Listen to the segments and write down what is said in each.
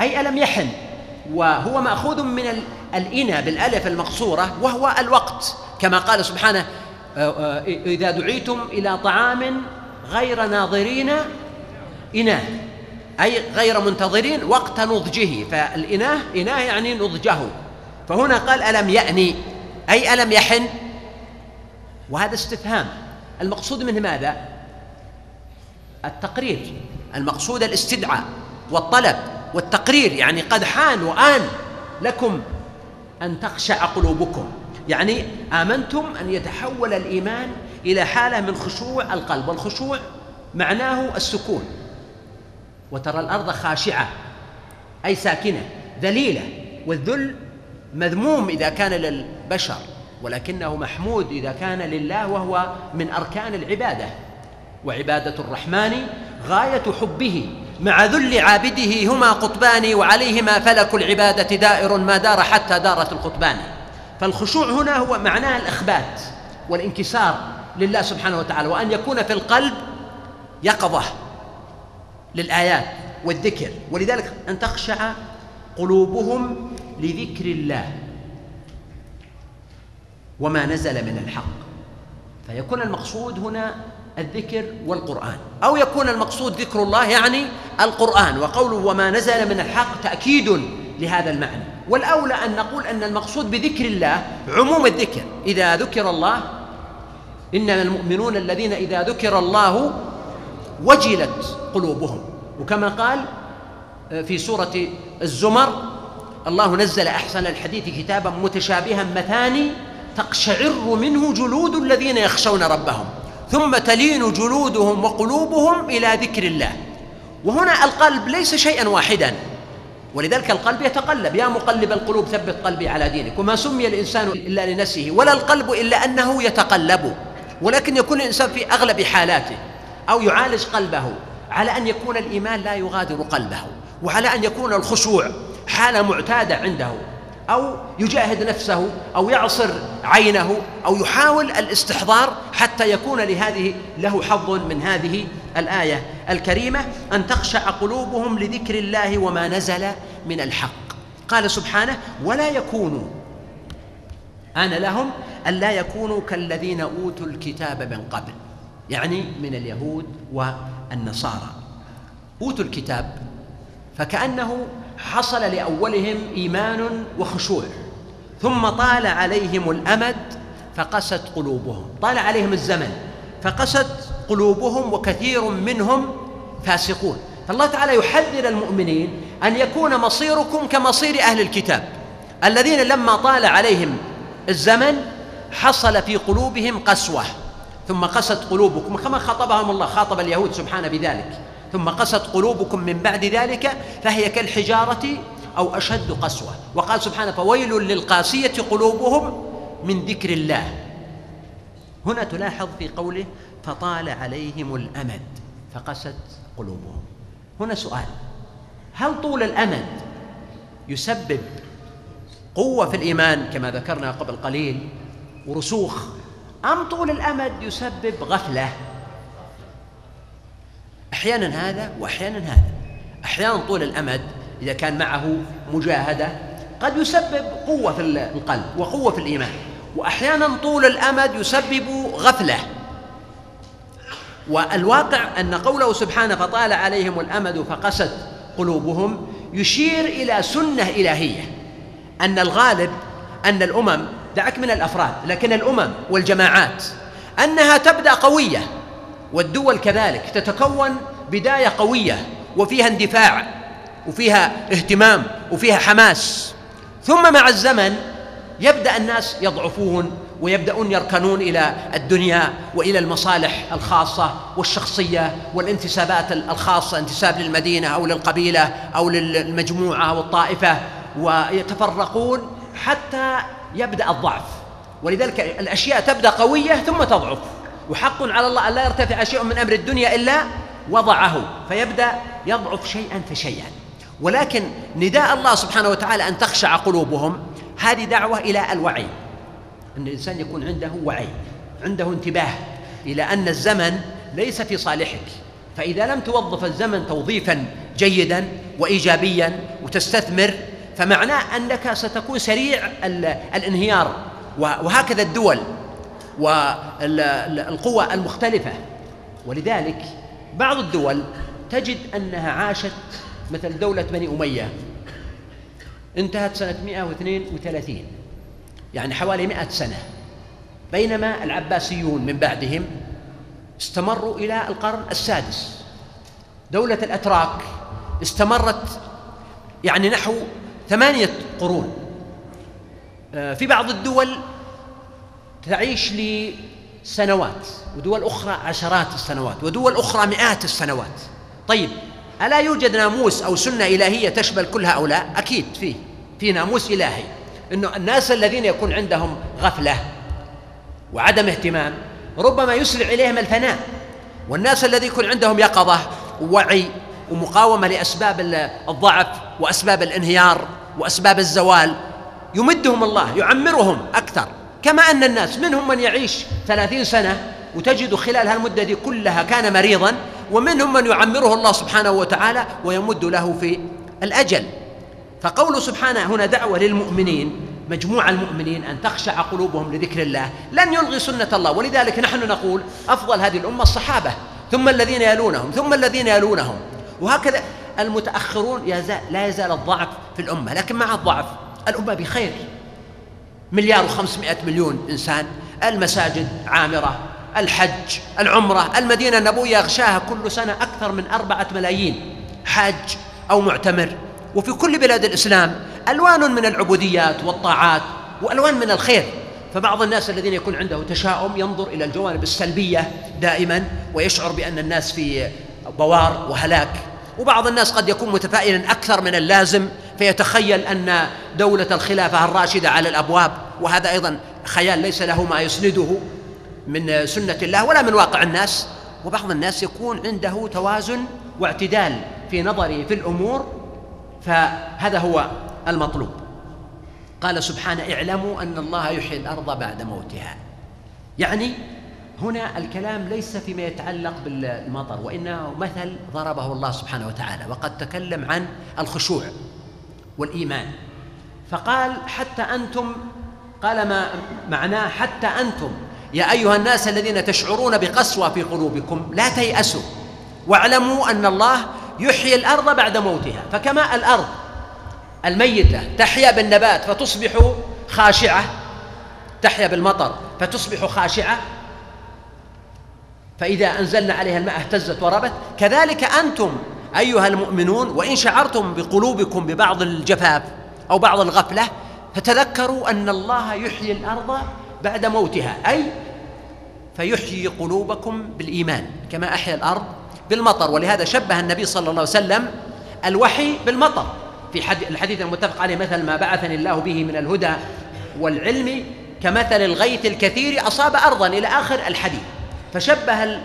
أي ألم يحن؟ وهو مأخوذ من الإنى بالألف المقصورة وهو الوقت. كما قال سبحانه آه، آه، إذا دعيتم إلى طعام غير ناظرين إناه أي غير منتظرين وقت نضجه. فالإناه إناه يعني نضجه. فهنا قال ألم يأني؟ أي ألم يحن؟ وهذا استفهام. المقصود منه ماذا؟ التقرير. المقصود الاستدعاء والطلب. والتقرير يعني قد حان وآن لكم أن تخشع قلوبكم. يعني آمنتم أن يتحول الإيمان إلى حالة من خشوع القلب والخشوع معناه السكون. وترى الأرض خاشعة أي ساكنة ذليلة والذل مذموم إذا كان للبشر ولكنه محمود إذا كان لله وهو من أركان العبادة. وعبادة الرحمن غاية حبه. مع ذل عابده هما قطبان وعليهما فلك العبادة دائر ما دار حتى دارت القطبان. فالخشوع هنا هو معناه الإخبات والانكسار لله سبحانه وتعالى وأن يكون في القلب يقظة للآيات والذكر. ولذلك أن تخشع قلوبهم لذكر الله وما نزل من الحق. فيكون المقصود هنا الذكر والقرآن. أو يكون المقصود ذكر الله يعني القرآن. وقوله وما نزل من الحق تأكيد لهذا المعنى. والأولى أن نقول أن المقصود بذكر الله عموم الذكر. إذا ذكر الله إنما المؤمنون الذين إذا ذكر الله وجلت قلوبهم. وكما قال آه، في سورة الزمر الله نزل أحسن الحديث كتابا متشابها مثاني تقشعر منه جلود الذين يخشون ربهم. ثم تلين جلودهم وقلوبهم إلى ذكر الله. وهنا القلب ليس شيئا واحدا. ولذلك القلب يتقلب. يا مقلب القلوب ثبت قلبي على دينك. وما سمي الإنسان إلا لنفسه ولا القلب إلا أنه يتقلب. ولكن يكون الإنسان في أغلب حالاته. أو يعالج قلبه على أن يكون الإيمان لا يغادر قلبه. وعلى أن يكون الخشوع حالة معتادة عنده. أو يجاهد نفسه أو يعصر عينه أو يحاول الاستحضار حتى يكون لهذه له حظ من هذه الآية الكريمة أن تخشع قلوبهم لذكر الله وما نزل من الحق. قال سبحانه ولا يكونوا آن لهم أن لا يكونوا كالذين أوتوا الكتاب من قبل يعني من اليهود والنصارى. أوتوا الكتاب فكأنه حصل لأولهم إيمان وخشوع ثم طال عليهم الأمد فقست قلوبهم. طال عليهم الزمن فقست قلوبهم وكثير منهم فاسقون. فالله تعالى يحذر المؤمنين أن يكون مصيركم كمصير أهل الكتاب الذين لما طال عليهم الزمن حصل في قلوبهم قسوة ثم قست قلوبكم كما خاطبهم الله خاطب اليهود سبحانه بذلك. ثم قست قلوبكم من بعد ذلك فهي كالحجارة أو أشد قسوة. وقال سبحانه فويل للقاسية قلوبهم من ذكر الله. هنا تلاحظ في قوله فطال عليهم الأمد. فقست قلوبهم. هنا سؤال هل طول الأمد يسبب قوة في الإيمان كما ذكرنا قبل قليل ورسوخ أم طول الأمد يسبب غفلة؟ أحيانا هذا واحيانا هذا. أحيانا طول الأمد إذا كان معه مجاهدة قد يسبب قوة في القلب وقوة في الإيمان. واحيانا طول الأمد يسبب غفلة. والواقع أن قوله سبحانه فطال عليهم الأمد فقست قلوبهم يشير إلى سنة إلهية. أن الغالب أن الأمم دعك من الأفراد لكن الأمم والجماعات أنها تبدأ قوية. والدول كذلك تتكون بداية قوية وفيها اندفاع وفيها اهتمام وفيها حماس. ثم مع الزمن يبدأ الناس يضعفون ويبدأون يركنون إلى الدنيا وإلى المصالح الخاصة والشخصية والانتسابات الخاصة انتساب للمدينة أو للقبيلة أو للمجموعة أو الطائفة ويتفرقون حتى يبدأ الضعف. ولذلك الأشياء تبدأ قوية ثم تضعف. وحق على الله أن لا يرتفع شيء من أمر الدنيا إلا وضعه فيبدأ يضعف شيئا فشيئا. ولكن نداء الله سبحانه وتعالى أن تخشع قلوبهم هذه دعوة إلى الوعي. أن الإنسان يكون عنده وعي عنده انتباه إلى أن الزمن ليس في صالحك. فإذا لم توظف الزمن توظيفا جيدا وإيجابيا وتستثمر فمعناه أنك ستكون سريع الانهيار. وهكذا الدول. والقوى المختلفة. ولذلك بعض الدول تجد أنها عاشت مثل دولة بني أمية. انتهت سنة 132 يعني حوالي 100 سنة. بينما العباسيون من بعدهم استمروا إلى القرن السادس. دولة الأتراك استمرت يعني نحو ثمانية قرون. آه، في بعض الدول تعيش لسنوات ودول أخرى عشرات السنوات ودول أخرى مئات السنوات. طيب ألا يوجد ناموس أو سنة إلهية تشمل كل هؤلاء؟ أكيد فيه في ناموس إلهي. أنه الناس الذين يكون عندهم غفلة وعدم اهتمام ربما يسرع إليهم الفناء. والناس الذي يكون عندهم يقظة ووعي ومقاومة لأسباب الضعف وأسباب الانهيار وأسباب الزوال يمدهم الله يعمرهم أكثر. كما أن الناس منهم من يعيش ثلاثين سنة وتجد خلال هالمدة دي كلها كان مريضا ومنهم من يعمره الله سبحانه وتعالى ويمد له في الأجل. فقول سبحانه هنا دعوة للمؤمنين مجموع المؤمنين أن تخشع قلوبهم لذكر الله. لن يلغي سنة الله. ولذلك نحن نقول أفضل هذه الأمة الصحابة. ثم الذين يلونهم ثم الذين يلونهم. وهكذا المتأخرون لا يزال الضعف في الأمة لكن مع الضعف الأمة بخير. مليار وخمسمائة مليون إنسان المساجد عامرة الحج العمرة المدينة النبوية يغشاها كل سنة أكثر من أربعة ملايين حاج أو معتمر. وفي كل بلاد الإسلام ألوان من العبوديات والطاعات وألوان من الخير. فبعض الناس الذين يكون عنده تشاؤم ينظر إلى الجوانب السلبية دائما ويشعر بأن الناس في بوار وهلاك. وبعض الناس قد يكون متفائلا أكثر من اللازم فيتخيل أن دولة الخلافة الراشدة على الأبواب وهذا أيضا خيال ليس له ما يسنده من سنة الله ولا من واقع الناس. وبعض الناس يكون عنده توازن واعتدال في نظره في الأمور فهذا هو المطلوب. قال سبحانه اعلموا أن الله يحيي الأرض بعد موتها. يعني هنا الكلام ليس فيما يتعلق بالمطر وإنه مثل ضربه الله سبحانه وتعالى وقد تكلم عن الخشوع. والإيمان. فقال حتى أنتم قال ما معناه حتى أنتم يا أيها الناس الذين تشعرون بقسوة في قلوبكم لا تيأسوا واعلموا أن الله يحيي الأرض بعد موتها. فكما الأرض الميتة تحيا بالنبات فتصبح خاشعة تحيا بالمطر فتصبح خاشعة فإذا أنزلنا عليها الماء اهتزت وربت. كذلك أنتم أيها المؤمنون وإن شعرتم بقلوبكم ببعض الجفاف أو بعض الغفلة فتذكروا أن الله يحيي الأرض بعد موتها أي فيحيي قلوبكم بالإيمان كما أحيا الأرض بالمطر. ولهذا شبه النبي صلى الله عليه وسلم الوحي بالمطر. في الحديث المتفق عليه مثل ما بعثني الله به من الهدى والعلم كمثل الغيث الكثير أصاب أرضا إلى آخر الحديث. فشبه ال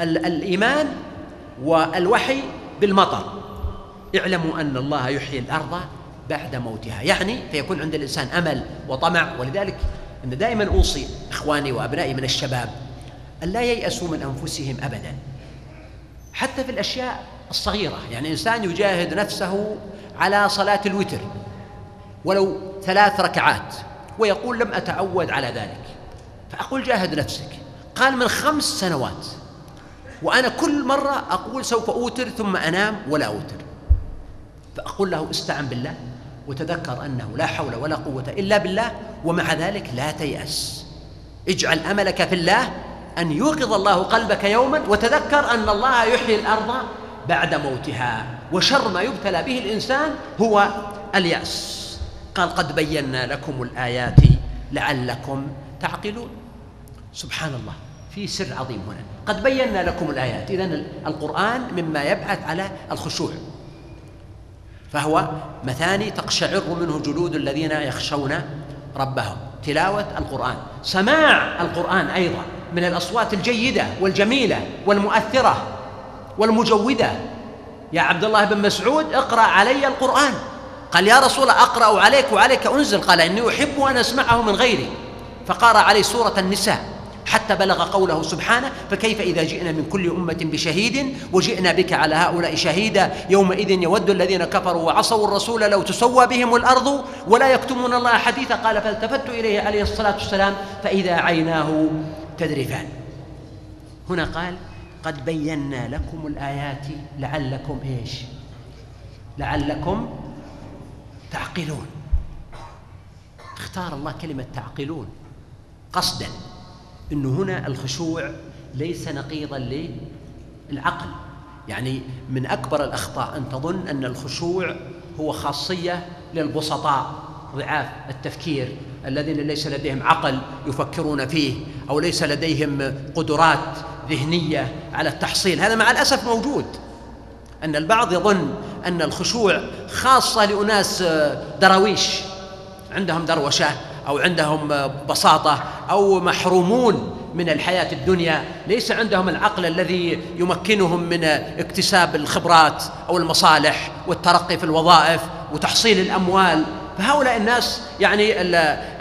ال الإيمان والوحي بالمطر. اعلموا أن الله يحيي الأرض بعد موتها يعني فيكون عند الإنسان أمل وطمع ولذلك أن دائما أوصي إخواني وأبنائي من الشباب أن لا ييأسوا من أنفسهم أبدا حتى في الأشياء الصغيرة يعني إنسان يجاهد نفسه على صلاة الوتر ولو ثلاث ركعات ويقول لم أتعود على ذلك فأقول جاهد نفسك. قال من خمس سنوات وأنا كل مرة أقول سوف أوتر ثم أنام ولا أوتر. فأقول له استعن بالله وتذكر أنه لا حول ولا قوة إلا بالله ومع ذلك لا تيأس. اجعل أملك في الله أن يوقظ الله قلبك يوما وتذكر أن الله يحيي الأرض بعد موتها وشر ما يبتلى به الإنسان هو اليأس. قال قد بينا لكم الآيات لعلكم تعقلون. سبحان الله في سر عظيم هنا. قد بينا لكم الآيات. إذا القرآن مما يبعث على الخشوع. فهو مثاني تقشعر منه جلود الذين يخشون ربهم. تلاوة القرآن. سماع القرآن أيضا من الأصوات الجيدة والجميلة والمؤثرة والمجودة. يا عبد الله بن مسعود اقرأ علي القرآن. قال يا رسول أقرأ عليك وعليك أنزل. قال إني أحب أن أسمعه من غيري. فقرأ عليه سورة النساء. حتى بلغ قوله سبحانه فكيف إذا جئنا من كل أمة بشهيد وجئنا بك على هؤلاء شهيدا؟ يومئذ يود الذين كفروا وعصوا الرسول لو تسوى بهم الأرض ولا يكتمون الله حديثا. قال فالتفت إليه عليه الصلاة والسلام فإذا عيناه تذرفان. هنا قال قد بينا لكم الآيات لعلكم إيش؟ لعلكم تعقلون. اختار الله كلمة تعقلون قصدا. انه هنا الخشوع ليس نقيضا للعقل. يعني من أكبر الأخطاء أن تظن أن الخشوع هو خاصية للبسطاء ضعاف التفكير الذين ليس لديهم عقل يفكرون فيه أو ليس لديهم قدرات ذهنية على التحصيل. هذا مع الأسف موجود. أن البعض يظن أن الخشوع خاصة لأناس دراويش عندهم دروشة. أو عندهم بساطة أو محرومون من الحياة الدنيا ليس عندهم العقل الذي يمكنهم من اكتساب الخبرات أو المصالح والترقي في الوظائف وتحصيل الأموال. فهؤلاء الناس يعني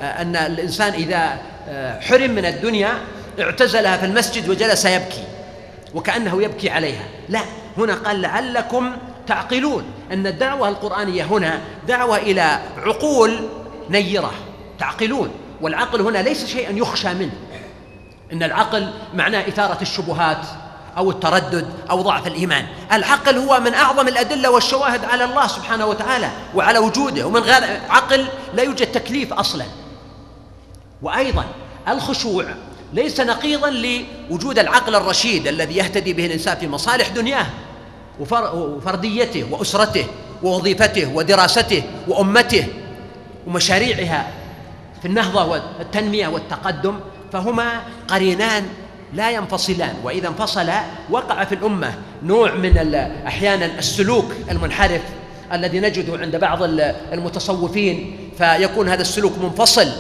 أن الإنسان إذا حرم من الدنيا اعتزلها في المسجد وجلس يبكي وكأنه يبكي عليها. لا هنا قال لعلكم تعقلون أن الدعوة القرآنية هنا دعوة إلى عقول نيرة. تعقلون والعقل هنا ليس شيئا يخشى منه. إن العقل معناه إثارة الشبهات أو التردد أو ضعف الإيمان. العقل هو من أعظم الأدلة والشواهد على الله سبحانه وتعالى وعلى وجوده ومن غير عقل لا يوجد تكليف أصلا. وأيضا الخشوع ليس نقيضا لوجود العقل الرشيد الذي يهتدي به الإنسان في مصالح دنياه وفرديته وأسرته ووظيفته ودراسته وأمته ومشاريعها. في النهضة والتنمية والتقدم فهما قرينان لا ينفصلان. وإذا انفصلا وقع في الأمة نوع من أحيانا السلوك المنحرف الذي نجده عند بعض المتصوفين. فيكون هذا السلوك منفصل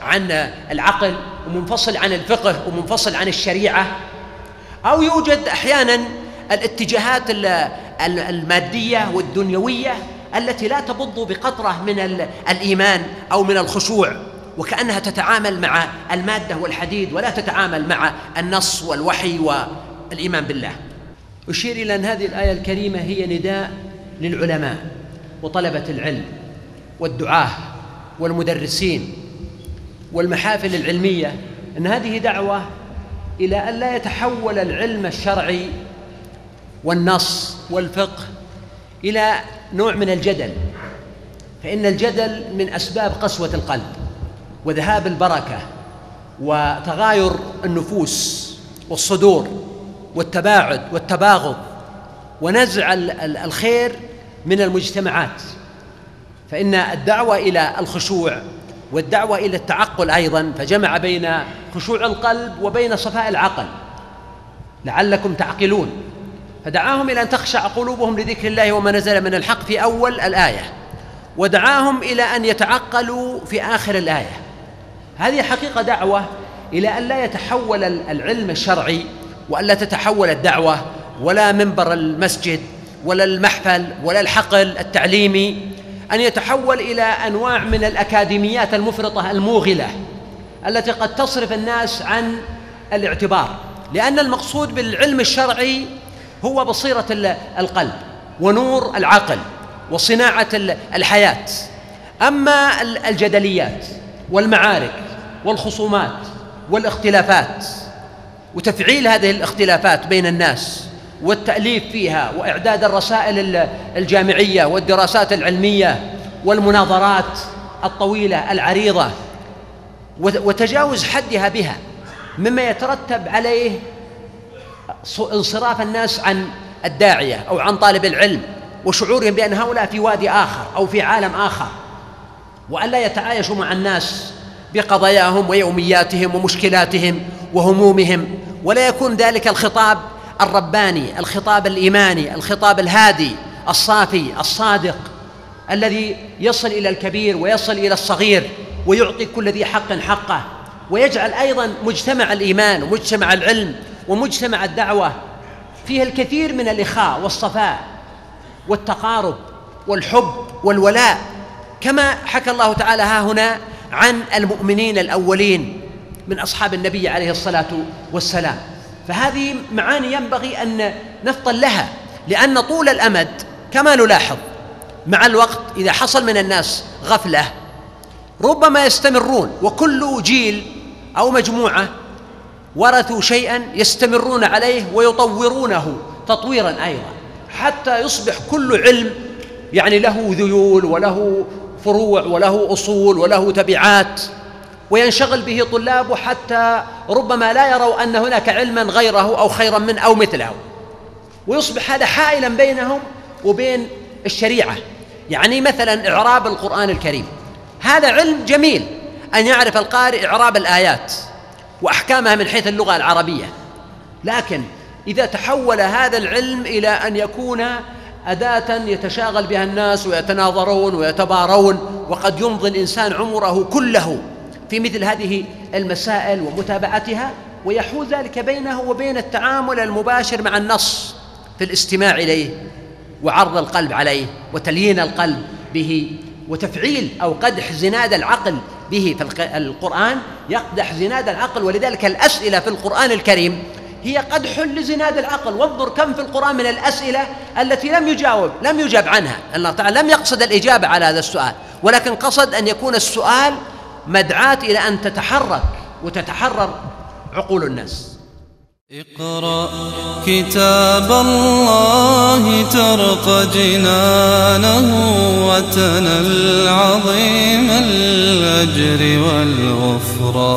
عن العقل ومنفصل عن الفقه ومنفصل عن الشريعة. أو يوجد أحيانا الاتجاهات المادية والدنيوية التي لا تبض بقطرة من الإيمان أو من الخشوع. وكأنها تتعامل مع المادة والحديد ولا تتعامل مع النص والوحي والإيمان بالله. أشير إلى أن هذه الآية الكريمة هي نداء للعلماء وطلبة العلم والدعاة والمدرسين والمحافل العلمية أن هذه دعوة إلى أن لا يتحول العلم الشرعي والنص والفقه إلى نوع من الجدل فإن الجدل من أسباب قسوة القلب. وذهاب البركة وتغاير النفوس والصدور والتباعد والتباغض ونزع الخير من المجتمعات. فإن الدعوة إلى الخشوع والدعوة إلى التعقل أيضا فجمع بين خشوع القلب وبين صفاء العقل. لعلكم تعقلون. فدعاهم إلى أن تخشع قلوبهم لذكر الله وما نزل من الحق في أول الآية ودعاهم إلى أن يتعقلوا في آخر الآية. هذه حقيقة دعوة إلى أن لا يتحول العلم الشرعي وأن لا تتحول الدعوة ولا منبر المسجد ولا المحفل ولا الحقل التعليمي أن يتحول إلى أنواع من الأكاديميات المفرطة الموغلة التي قد تصرف الناس عن الاعتبار. لأن المقصود بالعلم الشرعي هو بصيرة القلب ونور العقل وصناعة الحياة. أما الجدليات والمعارك والخصومات والاختلافات وتفعيل هذه الاختلافات بين الناس والتأليف فيها وإعداد الرسائل الجامعية والدراسات العلمية والمناظرات الطويلة العريضة وتجاوز حدها بها مما يترتب عليه انصراف الناس عن الداعية أو عن طالب العلم وشعورهم بأن هؤلاء في وادي آخر أو في عالم آخر وأن لا يتعايشوا مع الناس بقضاياهم ويومياتهم ومشكلاتهم وهمومهم. ولا يكون ذلك الخطاب الرباني الخطاب الإيماني الخطاب الهادي الصافي الصادق الذي يصل إلى الكبير ويصل إلى الصغير ويعطي كل ذي حق حقه. ويجعل أيضا مجتمع الإيمان ومجتمع العلم ومجتمع الدعوة فيه الكثير من الإخاء والصفاء والتقارب والحب والولاء. كما حكى الله تعالى ها هنا عن المؤمنين الأولين من أصحاب النبي عليه الصلاة والسلام. فهذه معاني ينبغي أن نفطن لها لأن طول الأمد كما نلاحظ مع الوقت إذا حصل من الناس غفلة ربما يستمرون وكل جيل أو مجموعة ورثوا شيئا يستمرون عليه ويطورونه تطويرا أيضا حتى يصبح كل علم يعني له ذيول وله فروع وله أصول وله تبعات وينشغل به طلابه حتى ربما لا يروا أن هناك علما غيره أو خيرا منه أو مثله. ويصبح هذا حائلا بينهم وبين الشريعة. يعني مثلا إعراب القرآن الكريم. هذا علم جميل أن يعرف القارئ إعراب الآيات وأحكامها من حيث اللغة العربية. لكن إذا تحول هذا العلم إلى أن يكون أداة يتشاغل بها الناس ويتناظرون ويتبارون وقد يمضي الإنسان عمره كله في مثل هذه المسائل ومتابعتها ويحول ذلك بينه وبين التعامل المباشر مع النص في الاستماع إليه وعرض القلب عليه وتليين القلب به وتفعيل أو قدح زناد العقل به في القرآن يقدح زناد العقل ولذلك الأسئلة في القرآن الكريم هي قدح لزناد العقل. وانظر كم في القرآن من الأسئلة التي لم يجاوب لم يجاب عنها. الله تعالى لم يقصد الإجابة على هذا السؤال ولكن قصد أن يكون السؤال مدعاة إلى أن تتحرك وتتحرر عقول الناس. اقرأ كتاب الله ترق جنانه وتنل عظيم الأجر والغفران.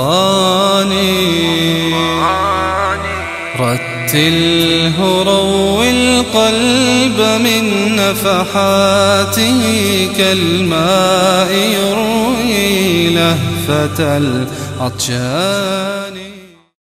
رتله روي القلب من نفحاته كالماء يروي لهفة العطشان.